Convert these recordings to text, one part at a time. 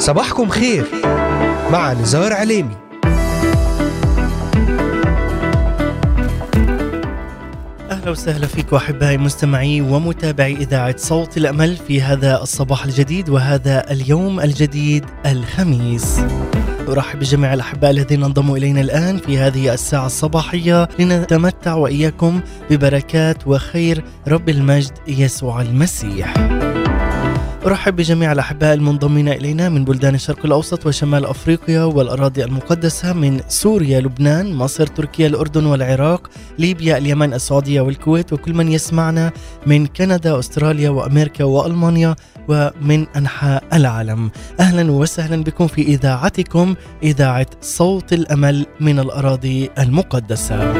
صباحكم خير مع نزار عليمي أهلا وسهلا فيكم أحبائي مستمعي ومتابعي إذاعة صوت الأمل في هذا الصباح الجديد وهذا اليوم الجديد الخميس. أرحب بجميع الأحباء الذين انضموا إلينا الآن في هذه الساعة الصباحية لنتمتع وإياكم ببركات وخير رب المجد يسوع المسيح. أرحب بجميع الأحباء المنضمين إلينا من بلدان الشرق الأوسط وشمال أفريقيا والأراضي المقدسة من سوريا، لبنان، مصر، تركيا، الأردن والعراق، ليبيا، اليمن، السعودية والكويت وكل من يسمعنا من كندا، أستراليا وأمريكا وألمانيا ومن أنحاء العالم. أهلا وسهلا بكم في إذاعتكم إذاعة صوت الأمل من الأراضي المقدسة.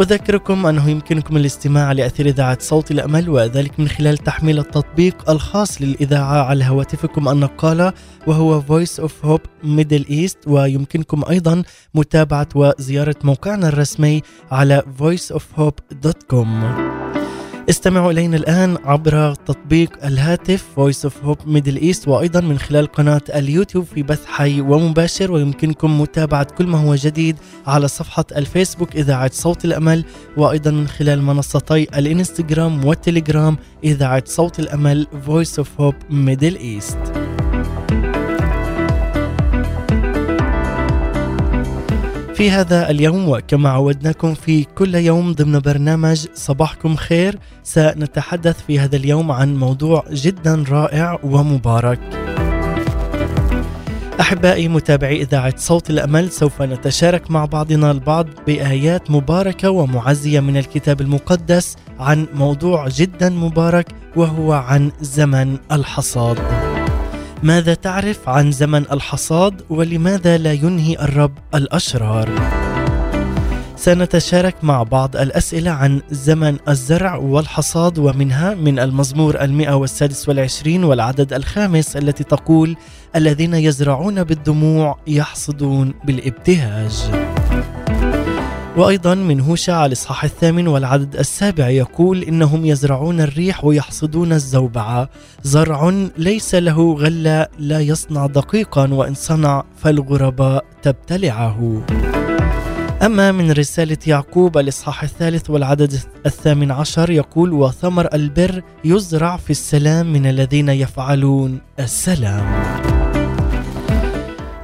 أذكركم أنه يمكنكم الاستماع لأثير إذاعة صوت الأمل وذلك من خلال تحميل التطبيق الخاص للإذاعة على هواتفكم النقالة وهو Voice of Hope Middle East. ويمكنكم أيضا متابعة وزيارة موقعنا الرسمي على voiceofhope.com استمعوا إلينا الآن عبر تطبيق الهاتف Voice of Hope Middle East وأيضا من خلال قناة اليوتيوب في بث حي ومباشر ويمكنكم متابعة كل ما هو جديد على صفحة الفيسبوك إذاعة صوت الأمل وأيضا من خلال منصتي الإنستغرام والتليجرام إذاعة صوت الأمل Voice of Hope Middle East. في هذا اليوم وكما عودناكم في كل يوم ضمن برنامج صباحكم خير سنتحدث في هذا اليوم عن موضوع جدا رائع ومبارك. أحبائي متابعي إذاعة صوت الأمل سوف نتشارك مع بعضنا البعض بآيات مباركة ومعزية من الكتاب المقدس عن موضوع جدا مبارك وهو عن زمن الحصاد. ماذا تعرف عن زمن الحصاد ولماذا لا ينهي الرب الأشرار؟ سنتشارك مع بعض الأسئلة عن زمن الزرع والحصاد ومنها من المزمور المئة والسادس والعشرين والعدد الخامس التي تقول الذين يزرعون بالدموع يحصدون بالابتهاج. وأيضا من هوشع الإصحاح الثامن والعدد السابع يقول إنهم يزرعون الريح ويحصدون الزوبعة زرع ليس له غلة لا يصنع دقيقا وإن صنع فالغرباء تبتلعه. أما من رسالة يعقوب الإصحاح الثالث والعدد الثامن عشر يقول وثمر البر يزرع في السلام من الذين يفعلون السلام.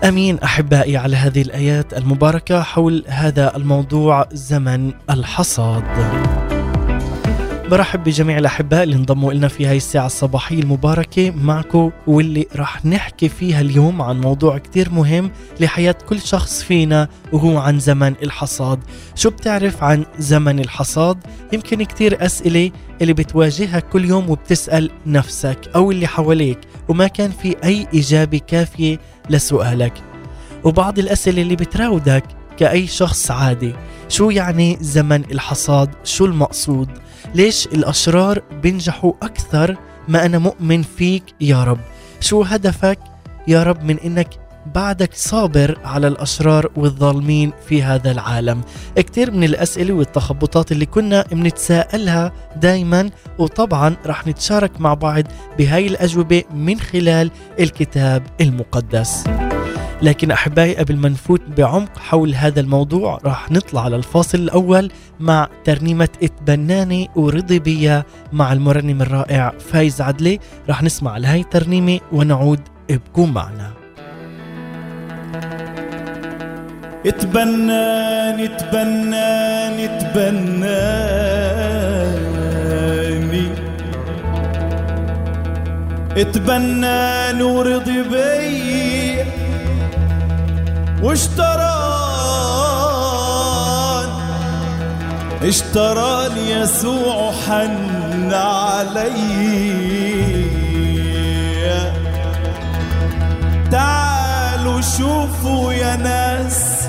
أمين أحبائي على هذه الآيات المباركة حول هذا الموضوع زمن الحصاد. برحب بجميع الأحباء اللي انضموا لنا في هاي الساعة الصباحية المباركة. معكم واللي راح نحكي فيها اليوم عن موضوع كتير مهم لحياة كل شخص فينا وهو عن زمن الحصاد. شو بتعرف عن زمن الحصاد؟ يمكن كتير أسئلة اللي بتواجهها كل يوم وبتسأل نفسك أو اللي حواليك وما كان في أي إجابة كافية لسؤالك. وبعض الأسئلة اللي بتراودك كأي شخص عادي. شو يعني زمن الحصاد؟ شو المقصود؟ ليش الأشرار بينجحوا أكثر ما أنا مؤمن فيك يا رب؟ شو هدفك يا رب من إنك بعدك صابر على الأشرار والظالمين في هذا العالم؟ كتير من الأسئلة والتخبطات اللي كنا بنتساءلها دايما وطبعا رح نتشارك مع بعض بهاي الأجوبة من خلال الكتاب المقدس. لكن أحبائي قبل ما نفوت بعمق حول هذا الموضوع راح نطلع على الفاصل الأول مع ترنيمة اتبناني ورضي بيا مع المرنم الرائع فايز عدلي. راح نسمع لهي الترنيمة ونعود ابقوا معنا. اتبناني اتبناني اتبناني اتبناني ورضي بي واشتراني اشتراني يسوع حن علي. تعالوا شوفوا يا ناس.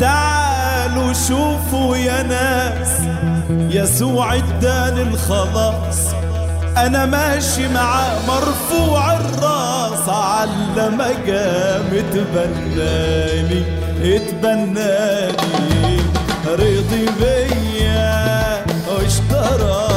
تعالوا شوفوا يا ناس. يسوع اداني الخلاص. أنا ماشي معاه مرفوع الراس على مقام اتبناني. اتبناني رضي بيا واشتراني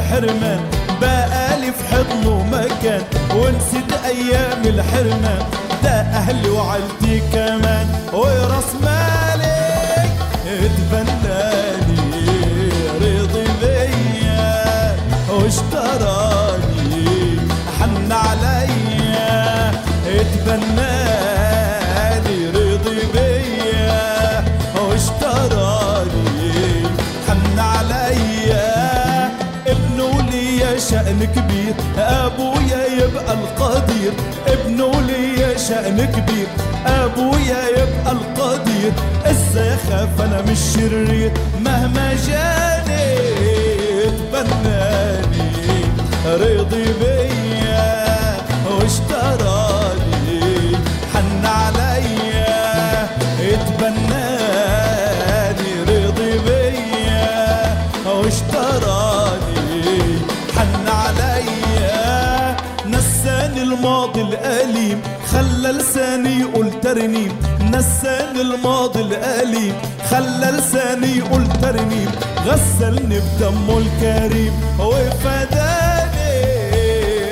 الحرمان بقالي في حضنه مكان ونسيت أيام الحرمان ده أهلي وعيلتي كمان. وراس مالي اتبناني شأن كبير أبويا يبقى القدير. ابنه ليا شأن كبير أبويا يبقى القدير. إزاي اخاف أنا مش شرير مهما جاني اتبناني. رضي بيا ترنيم نساني الماضي الأليم خلى لساني يقول ترنيم غسلني بدمه الكريم. وفداني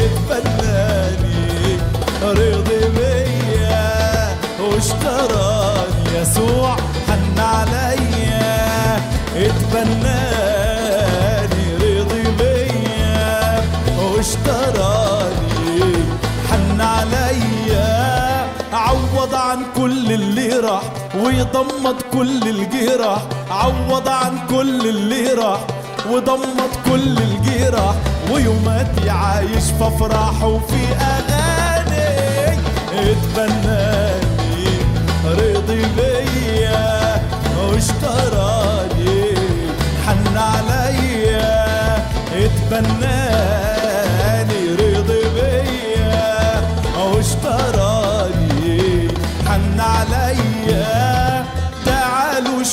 اتبناني رضي بيا واشتراني يسوع حن عليا اتبناني ويضمد كل الجراح عوض عن كل اللي راح وضمد كل الجراح ويوماتي عايش في افراح وفي أغاني. اتبناني رضي بيا واشتراني حن عليا. اتبناني.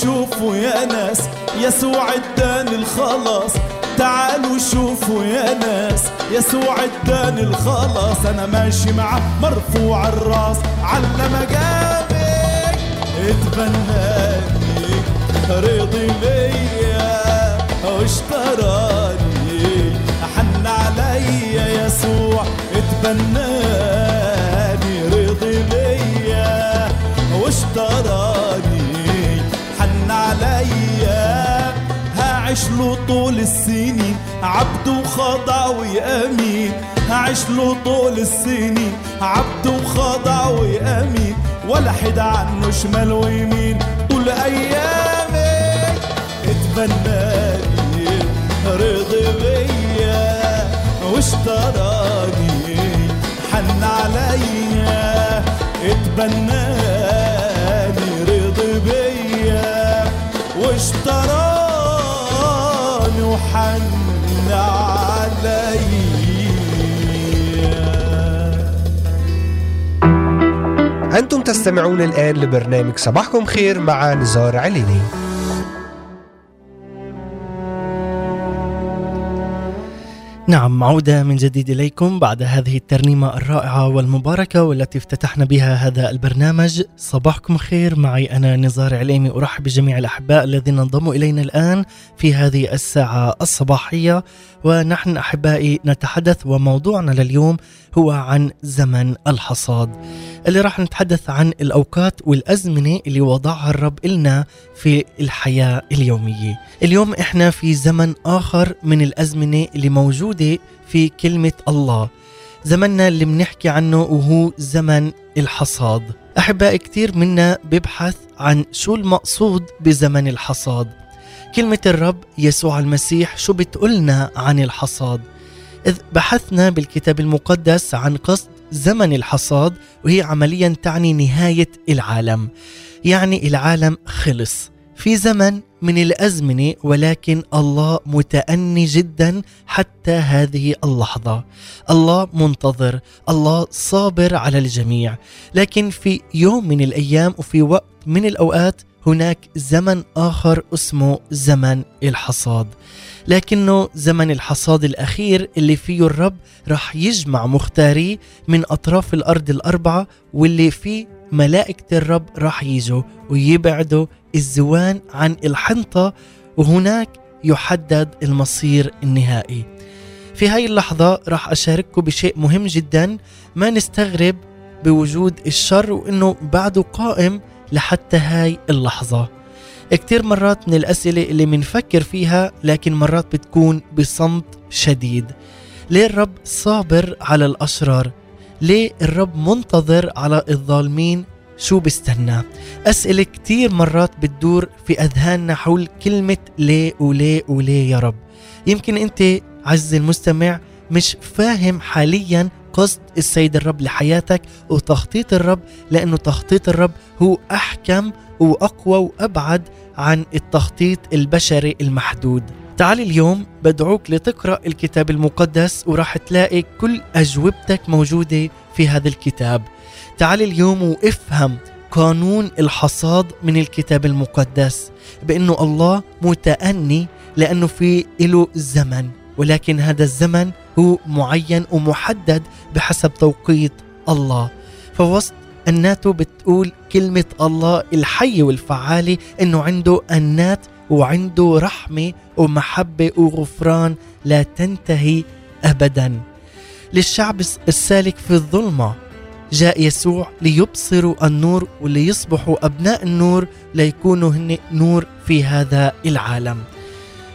شوفوا يا ناس يسوع اداني الخلاص. تعالوا شوفوا يا ناس يسوع اداني الخلاص. أنا ماشي معاه مرفوع الراس علم جابي اتبناني رضي بيا واشتراني. حن عليا يسوع اتبناني. هعيش له طول السنين عبد وخضع ويأمين هعيش له طول السنين عبد وخضع ويأمين ولا حد عنه شمال ويمين. طول أيامي اتبناني رضي بيا واشتراني. حن عليا اتبناني رضي بيا واشتراني. وحن عليا أنتم تستمعون الآن لبرنامج صباحكم خير مع نزار عليني. نعم عودة من جديد إليكم بعد هذه الترنيمة الرائعة والمباركة والتي افتتحنا بها هذا البرنامج. صباحكم خير معي أنا نزار عليمي. أرحب بجميع الأحباء الذين انضموا إلينا الآن في هذه الساعة الصباحية. ونحن أحبائي نتحدث وموضوعنا لليوم هو عن زمن الحصاد. اللي راح نتحدث عن الأوقات والأزمنة اللي وضعها الرب إلنا في الحياة اليومية. اليوم إحنا في زمن آخر من الأزمنة اللي موجودة في كلمة الله. زمننا اللي بنحكي عنه وهو زمن الحصاد. أحبائي كتير منا بيبحث عن شو المقصود بزمن الحصاد. كلمة الرب يسوع المسيح شو بتقولنا عن الحصاد؟ إذ بحثنا بالكتاب المقدس عن قصد زمن الحصاد وهي عمليا تعني نهاية العالم. يعني العالم خلص. في زمن من الأزمنة ولكن الله متأني جدا حتى هذه اللحظة. الله منتظر الله صابر على الجميع. لكن في يوم من الأيام وفي وقت من الأوقات هناك زمن آخر اسمه زمن الحصاد. لكنه زمن الحصاد الأخير اللي فيه الرب رح يجمع مختاريه من أطراف الأرض الأربعة واللي فيه ملائكة الرب رح يجوا ويبعدوا الزوان عن الحنطة وهناك يحدد المصير النهائي. في هاي اللحظة راح أشارككم بشيء مهم جدا ما نستغرب بوجود الشر وإنه بعده قائم لحتى هاي اللحظة. كتير مرات من الأسئلة اللي منفكر فيها لكن مرات بتكون بصمت شديد. ليه الرب صابر على الأشرار؟ ليه الرب منتظر على الظالمين؟ شو بستنى أسئلة كتير مرات بتدور في أذهاننا حول كلمة ليه وليه وليه يا رب. يمكن أنت عز المستمع مش فاهم حاليا قصد السيد الرب لحياتك وتخطيط الرب لأنه تخطيط الرب هو أحكم وأقوى وأبعد عن التخطيط البشري المحدود. تعال اليوم بدعوك لتقرأ الكتاب المقدس وراح تلاقي كل أجوبتك موجودة في هذا الكتاب. تعال اليوم وافهم قانون الحصاد من الكتاب المقدس بأنه الله متأني لأنه في له زمن ولكن هذا الزمن هو معين ومحدد بحسب توقيت الله. فوسط الناتو بتقول كلمة الله الحية والفعالة إنه عنده النات وعنده رحمة ومحبة وغفران لا تنتهي أبدا. للشعب السالك في الظلمة جاء يسوع ليبصروا النور وليصبحوا أبناء النور ليكونوا هن نور في هذا العالم.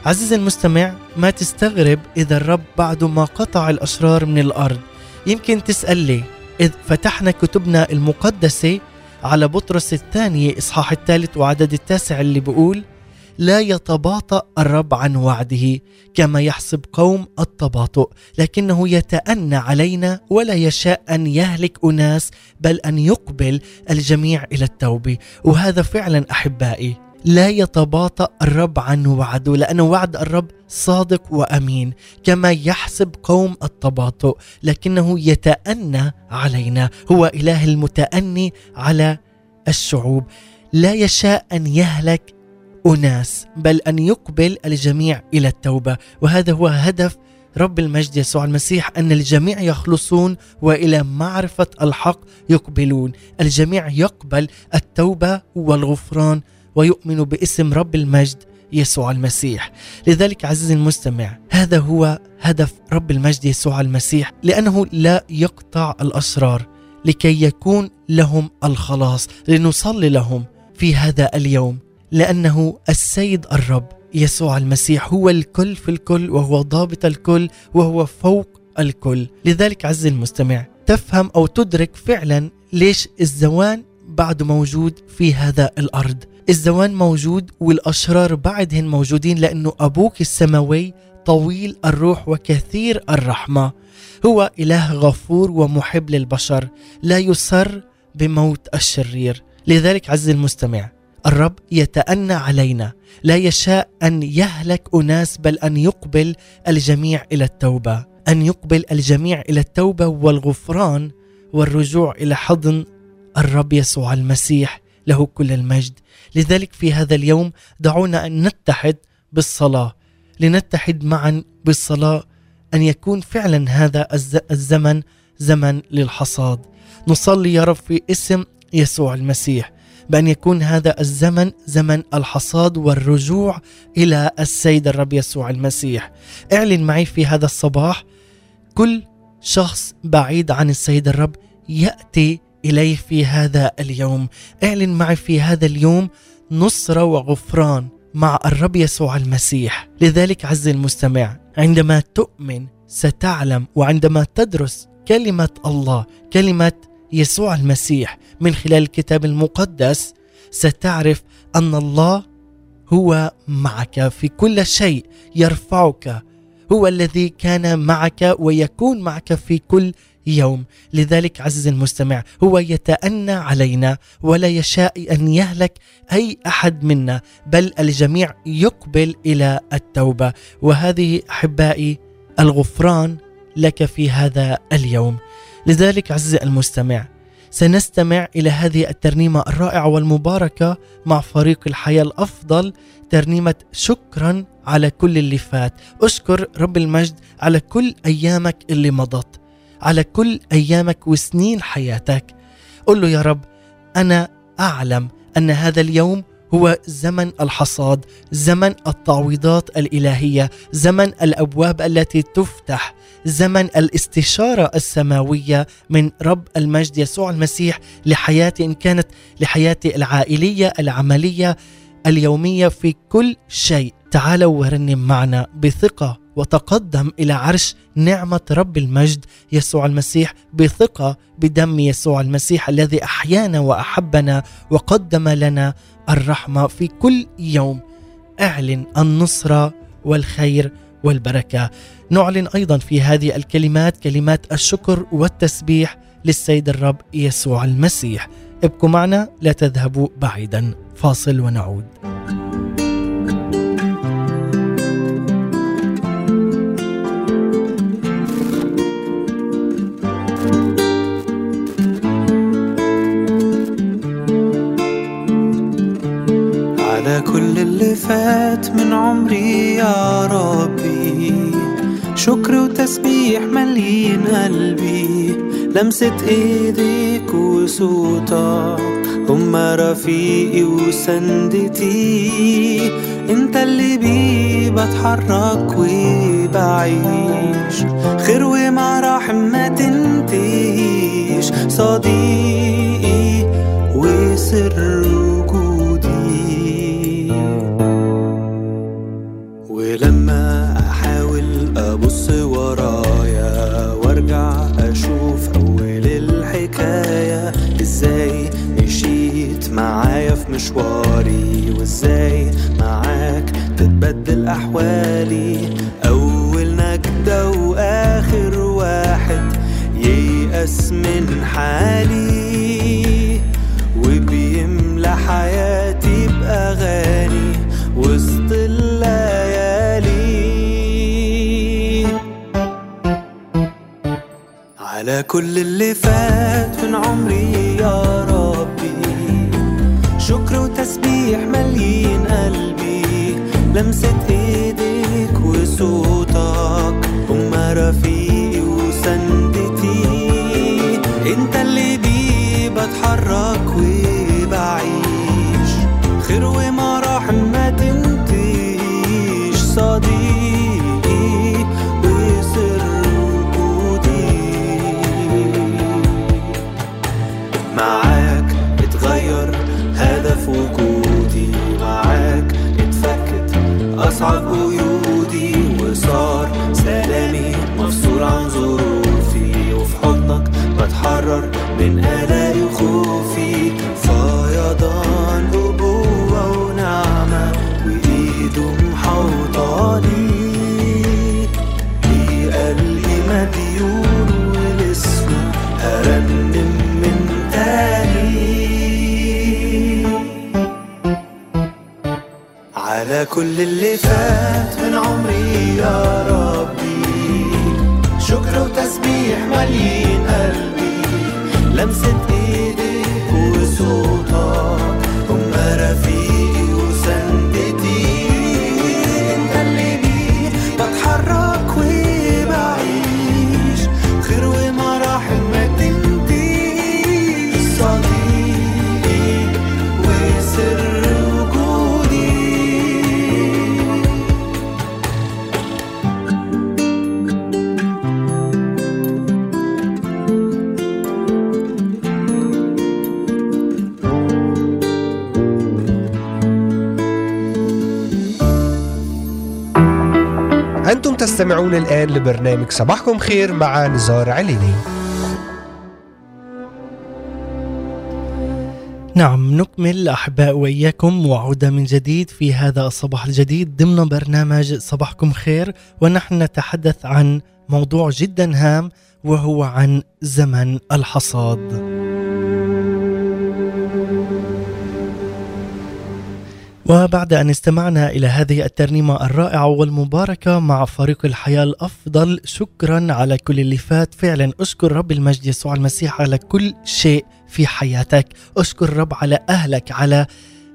عزيزي المستمع ما تستغرب إذا الرب بعد ما قطع الأشرار من الأرض. يمكن تسأل لي إذ فتحنا كتبنا المقدسة على بطرس الثانية إصحاح الثالث وعدد التاسع اللي بيقول لا يتباطأ الرب عن وعده كما يحسب قوم التباطؤ لكنه يتأنى علينا ولا يشاء أن يهلك أناس بل أن يقبل الجميع إلى التوبة. وهذا فعلا أحبائي لا يتباطأ الرب عن وعده لأن وعد الرب صادق وأمين كما يحسب قوم التباطؤ لكنه يتأنى علينا. هو إله المتأني على الشعوب. لا يشاء أن يهلك أناس بل أن يقبل الجميع إلى التوبة. وهذا هو هدف رب المجد يسوع المسيح أن الجميع يخلصون وإلى معرفة الحق يقبلون. الجميع يقبل التوبة والغفران ويؤمن باسم رب المجد يسوع المسيح. لذلك عزيزي المستمع هذا هو هدف رب المجد يسوع المسيح لأنه لا يقطع الأسرار لكي يكون لهم الخلاص لنصلي لهم في هذا اليوم. لأنه السيد الرب يسوع المسيح هو الكل في الكل وهو ضابط الكل وهو فوق الكل. لذلك عز المستمع تفهم أو تدرك فعلا ليش الزوان بعد موجود في هذا الأرض. الزوان موجود والأشرار بعدهن موجودين لأنه أبوك السماوي طويل الروح وكثير الرحمة. هو إله غفور ومحب للبشر لا يسر بموت الشرير. لذلك عز المستمع الرب يتأنى علينا. لا يشاء أن يهلك أناس بل أن يقبل الجميع إلى التوبة. أن يقبل الجميع إلى التوبة والغفران والرجوع إلى حضن الرب يسوع المسيح له كل المجد. لذلك في هذا اليوم دعونا أن نتحد بالصلاة. لنتحد معا بالصلاة أن يكون فعلا هذا الزمن زمن للحصاد. نصلي يا رب في اسم يسوع المسيح. بأن يكون هذا الزمن زمن الحصاد والرجوع إلى السيد الرب يسوع المسيح. اعلن معي في هذا الصباح كل شخص بعيد عن السيد الرب يأتي إليه في هذا اليوم. اعلن معي في هذا اليوم نصرة وغفران مع الرب يسوع المسيح. لذلك عز المستمع عندما تؤمن ستعلم وعندما تدرس كلمة الله كلمة يسوع المسيح من خلال الكتاب المقدس ستعرف أن الله هو معك في كل شيء يرفعك. هو الذي كان معك ويكون معك في كل يوم. لذلك عزيزي المستمع هو يتأنى علينا ولا يشاء أن يهلك أي أحد منا بل الجميع يقبل إلى التوبة. وهذه أحبائي الغفران لك في هذا اليوم. لذلك عزيزي المستمع سنستمع إلى هذه الترنيمة الرائعة والمباركة مع فريق الحياة الأفضل ترنيمة شكرا على كل اللي فات أشكر رب المجد على كل أيامك اللي مضت على كل أيامك وسنين حياتك. قل له يا رب أنا أعلم أن هذا اليوم هو زمن الحصاد زمن التعويضات الإلهية زمن الأبواب التي تفتح زمن الاستشارة السماوية من رب المجد يسوع المسيح لحياتي إن كانت لحياتي العائلية العملية اليومية في كل شيء. تعالوا ورنم معنا بثقة وتقدم إلى عرش نعمة رب المجد يسوع المسيح بثقة بدم يسوع المسيح الذي أحيانا وأحبنا وقدم لنا الرحمة في كل يوم. اعلن النصره والخير والبركة. نعلن أيضا في هذه الكلمات كلمات الشكر والتسبيح للسيد الرب يسوع المسيح. ابقوا معنا لا تذهبوا بعيدا. فاصل ونعود. فات من عمري يا ربي. شكر وتسبيح مليين قلبي. لمسة ايديك وصوتك هما رفيقي وسندتي. أنت اللي بيه بتحرك وبعيش خير ومراحم ما تنتهيش. صديقي وسر مشواري وازاي معاك تتبدل أحوالي؟ أول نجدة وآخر واحد ييأس من حالي وبيملى حياتي بأغاني وسط الليالي. على كل اللي فات من عمري يا ربي شكر وتسبيح مليين قلبي. لمسة ايديك وصوتك هما رفيقي وسندتي أصعب قيودي وصار سلامي مفصول عن ظروفي وفي حضنك بتحرر من قلقي وخوفي على كل اللي فات من عمري يا ربي. شكر وتسبيح مليين قلبي. لمسة ايديك وصوتك. تستمعون الآن لبرنامج صباحكم خير مع نزار عليني. نعم نكمل أحباء وإياكم وعودة من جديد في هذا الصباح الجديد ضمن برنامج صباحكم خير ونحن نتحدث عن موضوع جدا هام وهو عن زمن الحصاد. وبعد أن استمعنا إلى هذه الترنيمة الرائعة والمباركة مع فريق الحياة الأفضل شكرا على كل اللي فات. فعلا أشكر رب المجد يسوع المسيح على كل شيء في حياتك. أشكر رب على أهلك على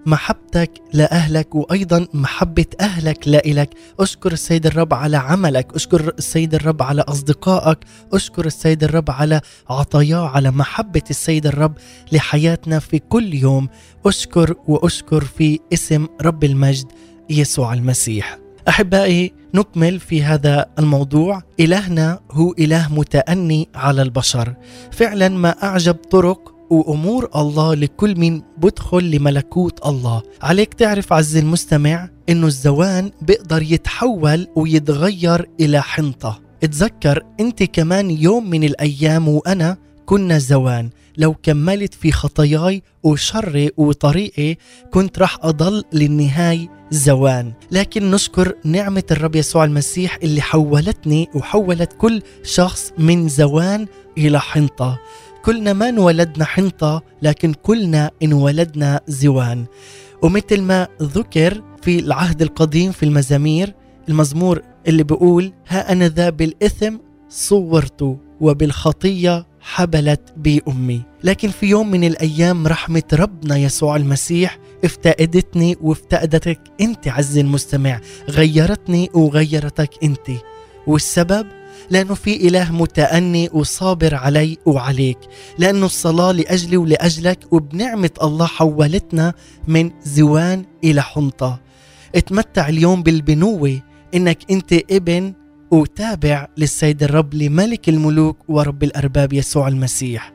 محبتك لأهلك وأيضا محبة أهلك لإلك. أشكر السيد الرب على عملك. أشكر السيد الرب على أصدقائك. أشكر السيد الرب على عطاياه على محبة السيد الرب لحياتنا في كل يوم. أشكر وأشكر في اسم رب المجد يسوع المسيح. أحبائي نكمل في هذا الموضوع. إلهنا هو إله متأني على البشر. فعلا ما أعجب طرق وأمور الله لكل من بدخل لملكوت الله. عليك تعرف عز المستمع إنه الزوان بيقدر يتحول ويتغير إلى حنطة. اتذكر أنت كمان يوم من الأيام وأنا كنا زوان. لو كملت في خطاياي وشري وطريقي كنت رح أضل للنهاية زوان. لكن نشكر نعمة الرب يسوع المسيح اللي حولتني وحولت كل شخص من زوان إلى حنطة. كلنا ما انولدنا حنطة لكن كلنا انولدنا زوان. ومثل ما ذكر في العهد القديم في المزامير المزمور اللي بيقول ها أنا ذا بالإثم صورت وبالخطية حبلت بي أمي لكن في يوم من الأيام رحمة ربنا يسوع المسيح افتقدتني وافتقدتك أنت عز المستمع غيرتني وغيرتك أنت. والسبب؟ لأنه في إله متأني وصابر علي وعليك. لأنه الصلاة لأجلي ولأجلك وبنعمة الله حولتنا من زوان إلى حنطة. اتمتع اليوم بالبنوة إنك أنت ابن وتابع للسيد الرب لملك الملوك ورب الأرباب يسوع المسيح.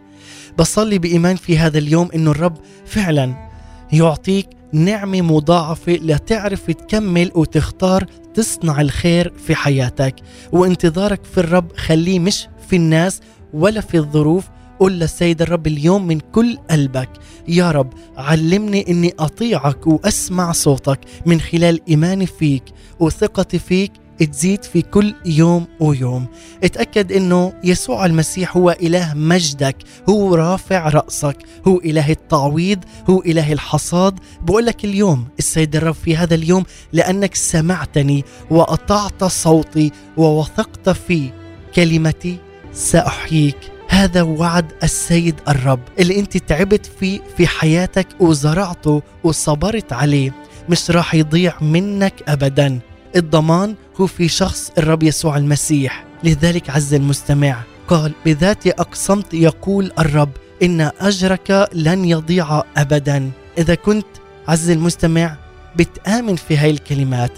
بصلي بإيمان في هذا اليوم إنه الرب فعلا يعطيك نعمة مضاعفة لتعرف تكمل وتختار تصنع الخير في حياتك وانتظارك في الرب خليه مش في الناس ولا في الظروف. قل للسيد الرب اليوم من كل قلبك يا رب علمني إني أطيعك وأسمع صوتك من خلال إيماني فيك وثقتي فيك تزيد في كل يوم ويوم. اتأكد إنه يسوع المسيح هو إله مجدك هو رافع رأسك هو إله التعويض هو إله الحصاد. بقول لك اليوم السيد الرب في هذا اليوم لأنك سمعتني وأطعت صوتي ووثقت في كلمتي سأحييك. هذا وعد السيد الرب. اللي أنت تعبت فيه في حياتك وزرعته وصبرت عليه مش راح يضيع منك ابدا. الضمان هو في شخص الرب يسوع المسيح. لذلك عز المستمع قال بذاتي أقسمت يقول الرب إن أجرك لن يضيع أبدا. إذا كنت عز المستمع بتآمن في هاي الكلمات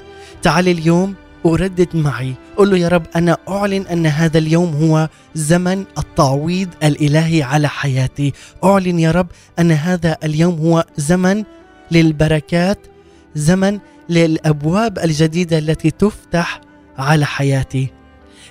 تعال اليوم وردد معي قل له يا رب أنا أعلن أن هذا اليوم هو زمن التعويض الإلهي على حياتي. أعلن يا رب أن هذا اليوم هو زمن للبركات زمن للأبواب الجديدة التي تفتح على حياتي.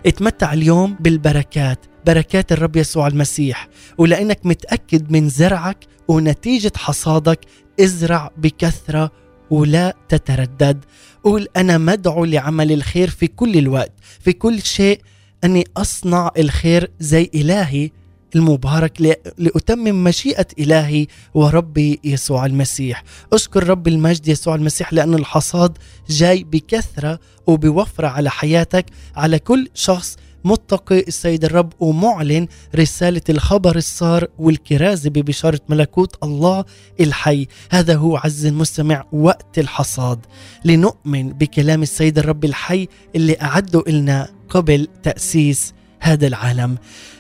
اتمتع اليوم بالبركات بركات الرب يسوع المسيح ولأنك متأكد من زرعك ونتيجة حصادك ازرع بكثرة ولا تتردد. قول أنا مدعو لعمل الخير في كل الوقت في كل شيء أني أصنع الخير زي إلهي المبارك لأتمم مشيئة إلهي وربي يسوع المسيح. أشكر رب المجد يسوع المسيح لأن الحصاد جاي بكثرة وبوفرة على حياتك على كل شخص متقي السيد الرب ومعلن رسالة الخبر الصار والكرازة ببشارة ملكوت الله الحي. هذا هو عز المستمع وقت الحصاد. لنؤمن بكلام السيد الرب الحي اللي أعده لنا قبل تأسيس هذا العالم.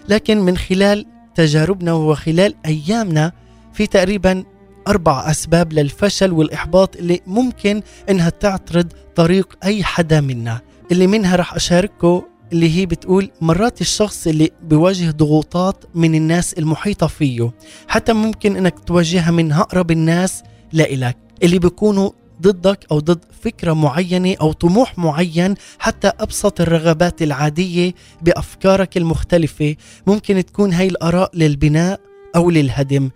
لكن من خلال تجاربنا وخلال أيامنا في تقريبا أربع أسباب للفشل والإحباط اللي ممكن إنها تعترض طريق أي حدا منا. اللي منها رح اشاركه اللي هي بتقول مرات الشخص اللي بيواجه ضغوطات من الناس المحيطة فيه حتى ممكن إنك تواجهها من أقرب الناس لإلك. اللي بيكونوا ضدك أو ضد فكرة معينة أو طموح معين حتى أبسط الرغبات العادية بأفكارك المختلفة. ممكن تكون هاي الآراء للبناء أو للهدم.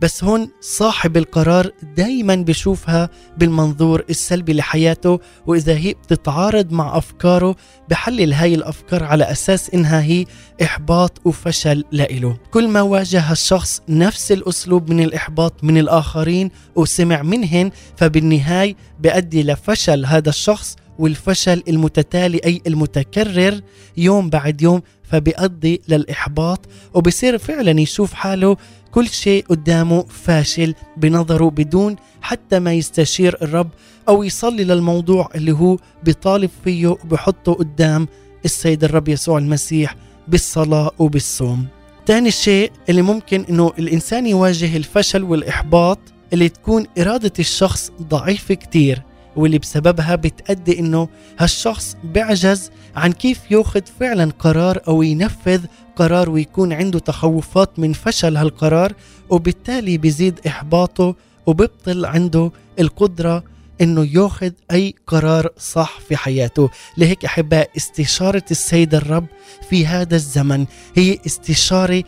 بس هون صاحب القرار دايما بشوفها بالمنظور السلبي لحياته وإذا هي بتتعارض مع أفكاره بحلل هاي الأفكار على أساس إنها هي إحباط وفشل لإله. كل ما واجه الشخص نفس الأسلوب من الإحباط من الآخرين وسمع منهن فبالنهاية بيؤدي لفشل هذا الشخص والفشل المتتالي أي المتكرر يوم بعد يوم فبيؤدي للإحباط وبصير فعلا يشوف حاله كل شيء قدامه فاشل بنظره بدون حتى ما يستشير الرب أو يصلي للموضوع اللي هو بيطالب فيه وبحطه قدام السيد الرب يسوع المسيح بالصلاة وبالصوم. تاني شيء اللي ممكن إنه الإنسان يواجه الفشل والإحباط اللي تكون إرادة الشخص ضعيفة كتير. واللي بسببها بتأدي إنه هالشخص بيعجز عن كيف ياخذ فعلا قرار أو ينفذ قرار ويكون عنده تخوفات من فشل هالقرار وبالتالي بيزيد إحباطه وبيبطل عنده القدرة إنه ياخذ أي قرار صح في حياته. لهيك احباء استشارة السيد الرب في هذا الزمن. هي استشارة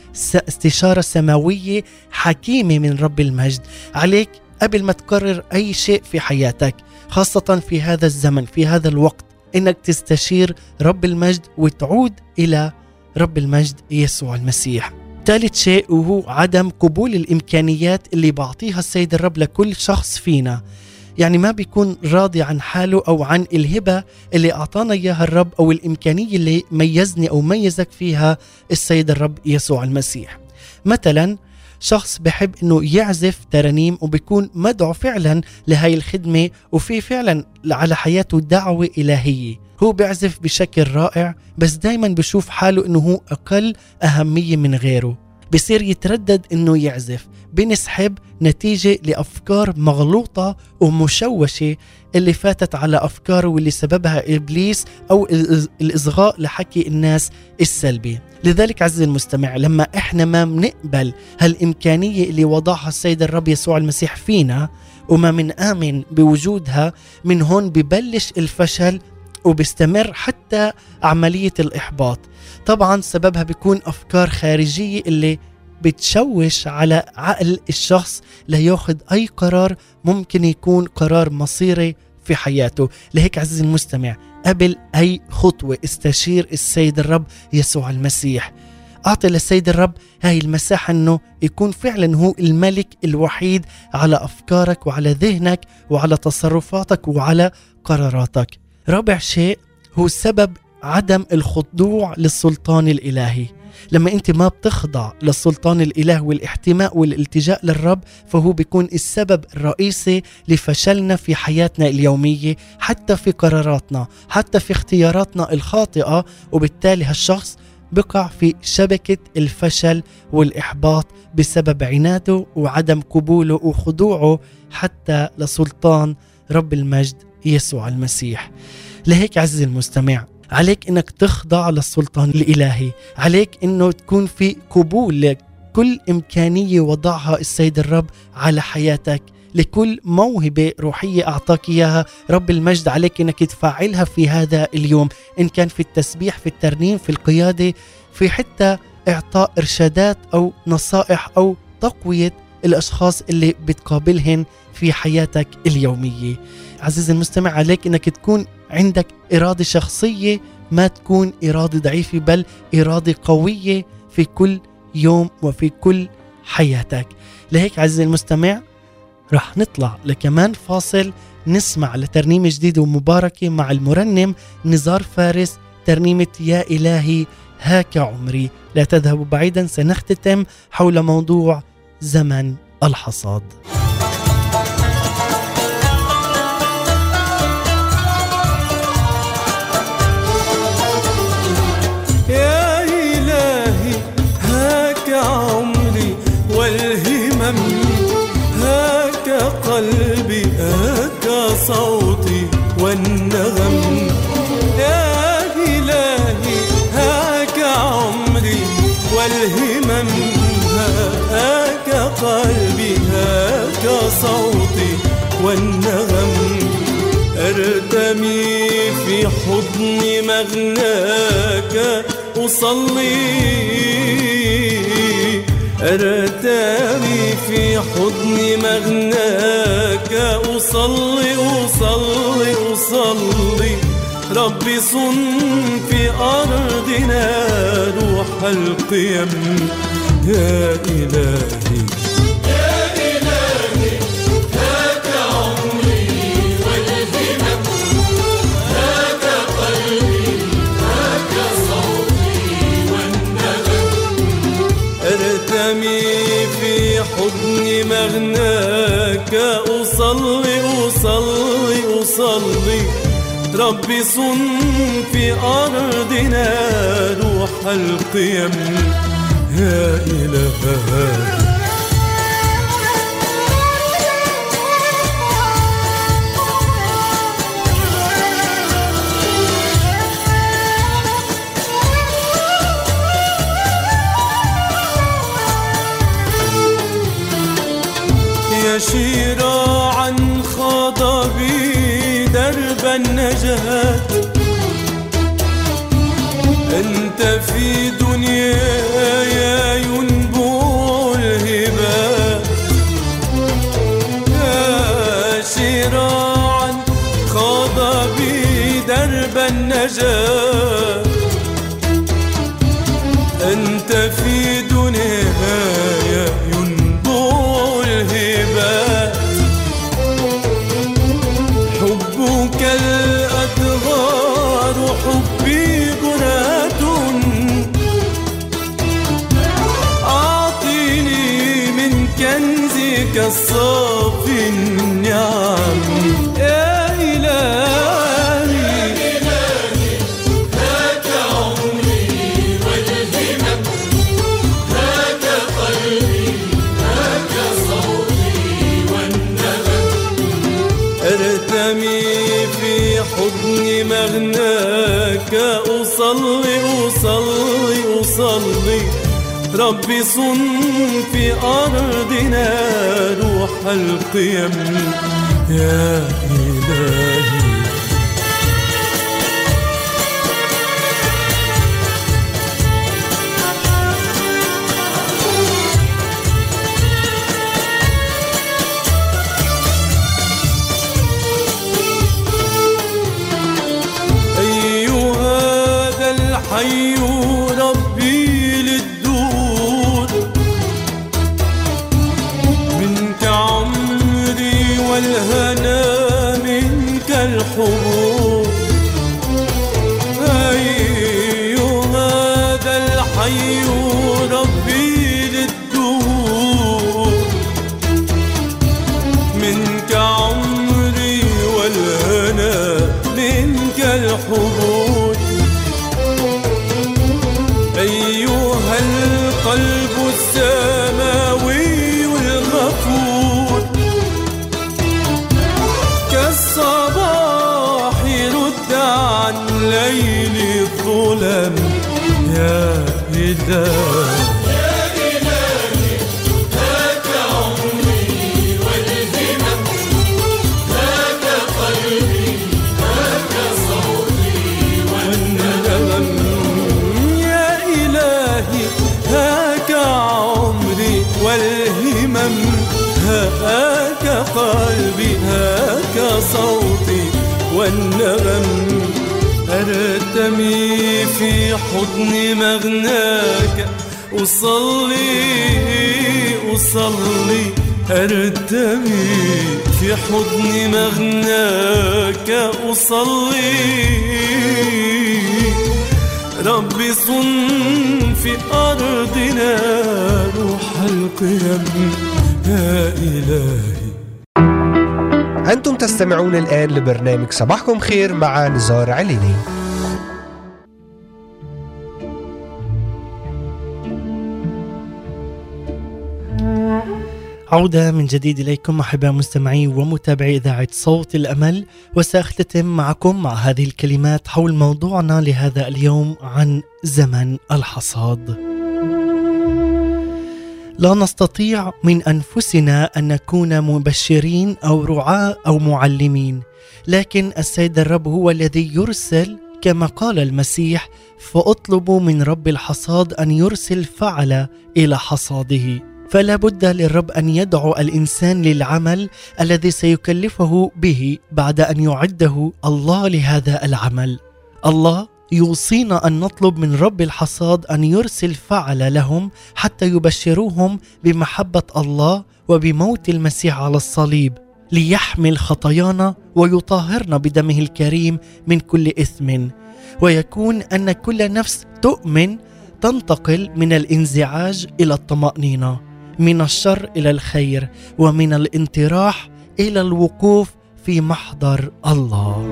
استشارة سماوية حكيمة من رب المجد. عليك قبل ما تقرر أي شيء في حياتك خاصة في هذا الزمن في هذا الوقت إنك تستشير رب المجد وتعود إلى رب المجد يسوع المسيح. ثالث شيء وهو عدم قبول الإمكانيات اللي بعطيها السيد الرب لكل شخص فينا. يعني ما بيكون راضي عن حاله أو عن الهبة اللي أعطانا إياها الرب أو الإمكانية اللي ميزني أو ميزك فيها السيد الرب يسوع المسيح. مثلا شخص بحب إنه يعزف ترانيم وبيكون مدعو فعلا لهي الخدمة وفي فعلا على حياته دعوة إلهية. هو بيعزف بشكل رائع بس دايما بشوف حاله إنه هو أقل أهمية من غيره. بصير يتردد إنه يعزف بنسحب نتيجة لأفكار مغلوطة ومشوشة اللي فاتت على أفكاره واللي سببها إبليس أو الإصغاء لحكي الناس السلبي. لذلك عزيزي المستمع لما إحنا ما بنقبل هالإمكانية اللي وضعها السيد الرب يسوع المسيح فينا وما من آمن بوجودها من هون ببلش الفشل وبيستمر حتى عملية الإحباط. طبعا سببها بيكون أفكار خارجية اللي بتشوش على عقل الشخص لياخذ أي قرار ممكن يكون قرار مصيري في حياته. لهيك عزيزي المستمع قبل أي خطوة استشير السيد الرب يسوع المسيح. أعطي للسيد الرب هاي المساحة أنه يكون فعلا هو الملك الوحيد على أفكارك وعلى ذهنك وعلى تصرفاتك وعلى قراراتك. رابع شيء هو سبب عدم الخضوع للسلطان الإلهي. لما أنت ما بتخضع للسلطان الإله والاحتماء والالتجاء للرب فهو بيكون السبب الرئيسي لفشلنا في حياتنا اليومية حتى في قراراتنا حتى في اختياراتنا الخاطئة. وبالتالي هالشخص بقع في شبكة الفشل والإحباط بسبب عناده وعدم قبوله وخضوعه حتى لسلطان رب المجد. يسوع المسيح. لهيك عزيزي المستمع عليك إنك تخضع للسلطان الإلهي. عليك إنه تكون في قبول لكل إمكانية وضعها السيد الرب على حياتك. لكل موهبة روحية أعطاك إياها. رب المجد عليك أنك تفعلها في هذا اليوم. إن كان في التسبيح في الترنيم في القيادة في حتى إعطاء إرشادات أو نصائح أو تقوية الأشخاص اللي بتقابلهن في حياتك اليومية. عزيزي المستمع عليك أنك تكون عندك إرادة شخصية ما تكون إرادة ضعيفة بل إرادة قوية في كل يوم وفي كل حياتك. لهيك عزيزي المستمع رح نطلع لكمان فاصل نسمع لترنيمة جديدة ومباركة مع المرنم نزار فارس ترنيمة يا إلهي هاك عمري. لا تذهبوا بعيدا سنختتم حول موضوع زمن الحصاد. حضن مغناك أصلي. ارتمي في حضن مغناك. أصلي أصلي أصلي. ربي صن في أرضنا روح القيم. يا إلهي. وصلي وصلي وصلي ربي صن في أرضنا روح القيم. يا إلهي أنت في دنياي ينبوع الهبات يا شراعا خاض بي درب النجاة. أنت في ربي صن في أرضنا روح القيم. يا منك حضن مغناك. أصلي أصلي أرتمي في حضن مغناك. أصلي ربي صن في أرضنا روح القيم. يا إلهي. أنتم تستمعون الآن لبرنامج صباحكم خير مع نزار عليني. عودة من جديد إليكم أحباء مستمعي ومتابعي إذاعة صوت الأمل وسأختتم معكم مع هذه الكلمات حول موضوعنا لهذا اليوم عن زمن الحصاد. لا نستطيع من أنفسنا أن نكون مبشرين أو رعاة أو معلمين لكن السيد الرب هو الذي يرسل كما قال المسيح فاطلبوا من رب الحصاد أن يرسل فعل إلى حصاده. فلا بد للرب أن يدعو الإنسان للعمل الذي سيكلفه به بعد أن يعده الله لهذا العمل. الله يوصينا أن نطلب من رب الحصاد أن يرسل فعل لهم حتى يبشروهم بمحبة الله وبموت المسيح على الصليب ليحمل خطايانا ويطهرنا بدمه الكريم من كل إثم. ويكون أن كل نفس تؤمن تنتقل من الانزعاج إلى الطمأنينة. من الشر إلى الخير ومن الانطراح إلى الوقوف في محضر الله.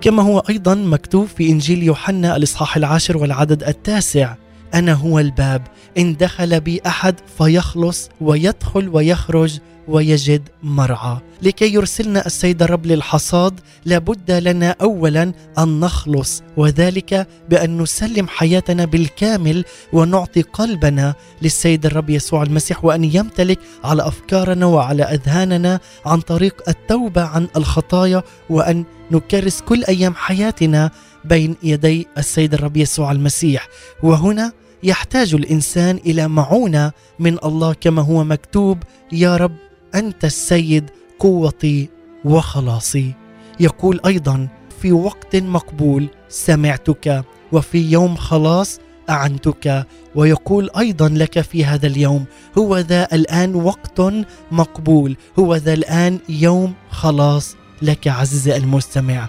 كما هو أيضا مكتوب في إنجيل يوحنا الإصحاح العاشر والعدد التاسع أنا هو الباب. إن دخل بي أحد فيخلص ويدخل ويخرج ويجد مرعى. لكي يرسلنا السيد الرب للحصاد لابد لنا اولا أن نخلص وذلك بأن نسلم حياتنا بالكامل ونعطي قلبنا للسيد الرب يسوع المسيح وأن يمتلك على أفكارنا وعلى أذهاننا عن طريق التوبة عن الخطايا وأن نكرس كل أيام حياتنا بين يدي السيد الرب يسوع المسيح. وهنا يحتاج الإنسان إلى معونة من الله كما هو مكتوب يا رب أنت السيد قوتي وخلاصي. يقول أيضا في وقت مقبول سمعتك وفي يوم خلاص أعنتك. ويقول أيضا لك في هذا اليوم هو ذا الآن وقت مقبول هو ذا الآن يوم خلاص لك عزيزي المستمع.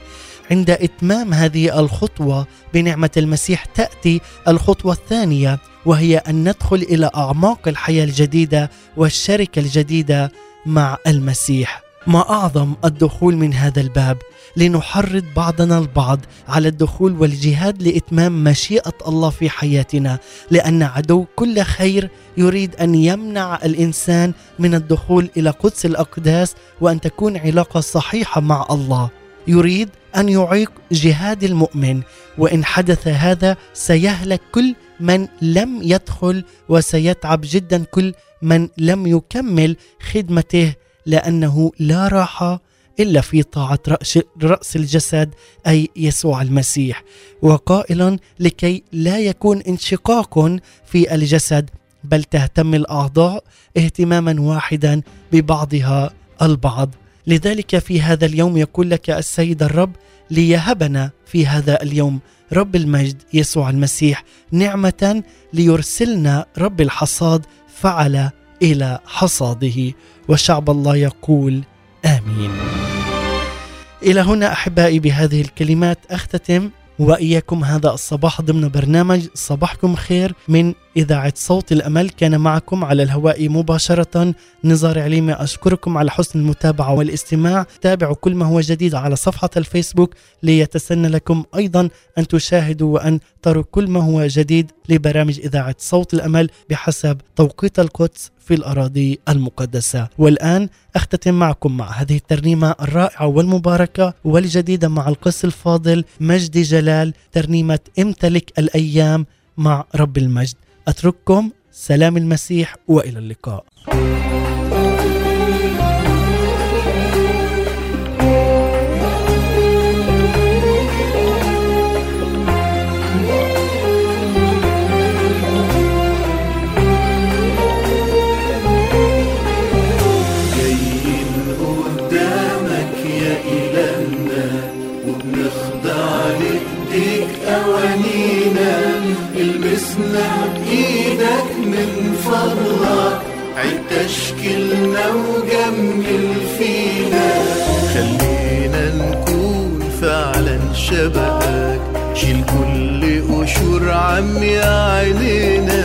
عند إتمام هذه الخطوة بنعمة المسيح تأتي الخطوة الثانية وهي أن ندخل إلى أعماق الحياة الجديدة والشركة الجديدة مع المسيح. ما أعظم الدخول من هذا الباب لنحرض بعضنا البعض على الدخول والجهاد لإتمام مشيئة الله في حياتنا لأن عدو كل خير يريد أن يمنع الإنسان من الدخول إلى قدس الأقداس وأن تكون علاقة صحيحة مع الله. يريد أن يعيق جهاد المؤمن وإن حدث هذا سيهلك كل من لم يدخل وسيتعب جدا كل من لم يكمل خدمته لأنه لا راحة إلا في طاعة رأس الجسد أي يسوع المسيح. وقائلا لكي لا يكون انشقاق في الجسد بل تهتم الأعضاء اهتماما واحدا ببعضها البعض. لذلك في هذا اليوم يقول لك السيد الرب ليهبنا في هذا اليوم رب المجد يسوع المسيح نعمة ليرسلنا رب الحصاد فعل إلى حصاده وشعب الله يقول آمين. إلى هنا أحبائي بهذه الكلمات أختتم وإياكم هذا الصباح ضمن برنامج صباحكم خير من إذاعة صوت الأمل كان معكم على الهواء مباشرة. نزار عليمي أشكركم على حسن المتابعة والاستماع. تابعوا كل ما هو جديد على صفحة الفيسبوك ليتسنى لكم أيضا أن تشاهدوا وأن تروا كل ما هو جديد لبرامج إذاعة صوت الأمل بحسب توقيت القدس في الأراضي المقدسة. والآن أختتم معكم مع هذه الترنيمة الرائعة والمباركة والجديدة مع القس الفاضل مجدي جلال ترنيمة امتلك الأيام مع رب المجد. أترككم. سلام المسيح وإلى اللقاء. عيد تشكيلنا وجمل فينا خلينا نكون فعلا شبهك. شيل كل قشور عمي عينينا.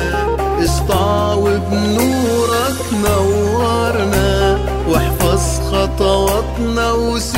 اسطع بنورك نورنا. واحفظ خطواتنا وسير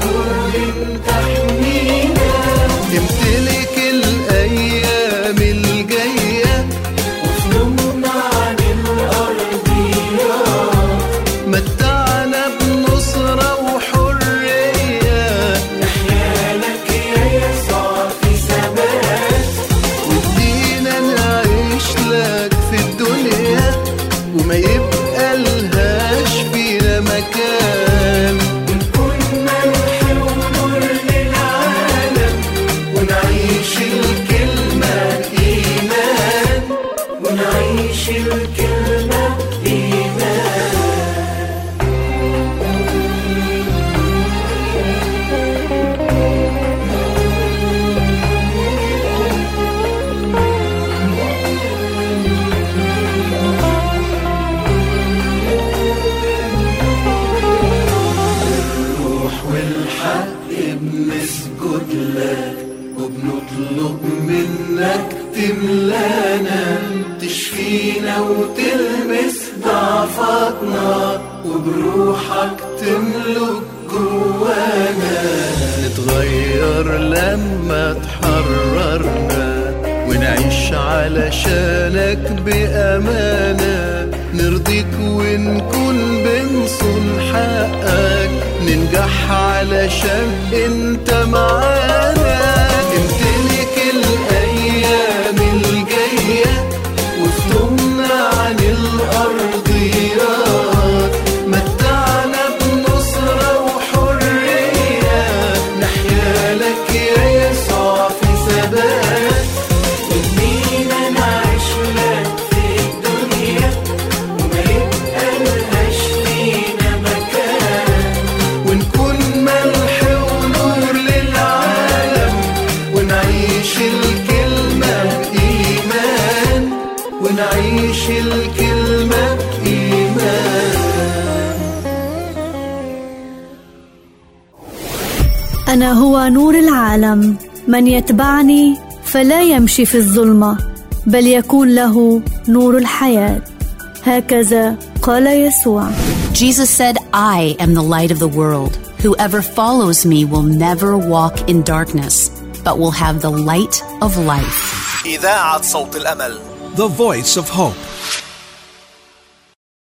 كل علشانك بأمانة نرضيك ونكون بنصون حقك ننجح علشان أنت معانا. أنا هو نور العالم من يتبعني فلا يمشي في الظلمة بل يكون له نور الحياة هكذا قال يسوع Jesus said, I am the light of the world. Whoever follows me will never walk in darkness, but will have the light of life. إذاعة صوت الأمل The Voice of Hope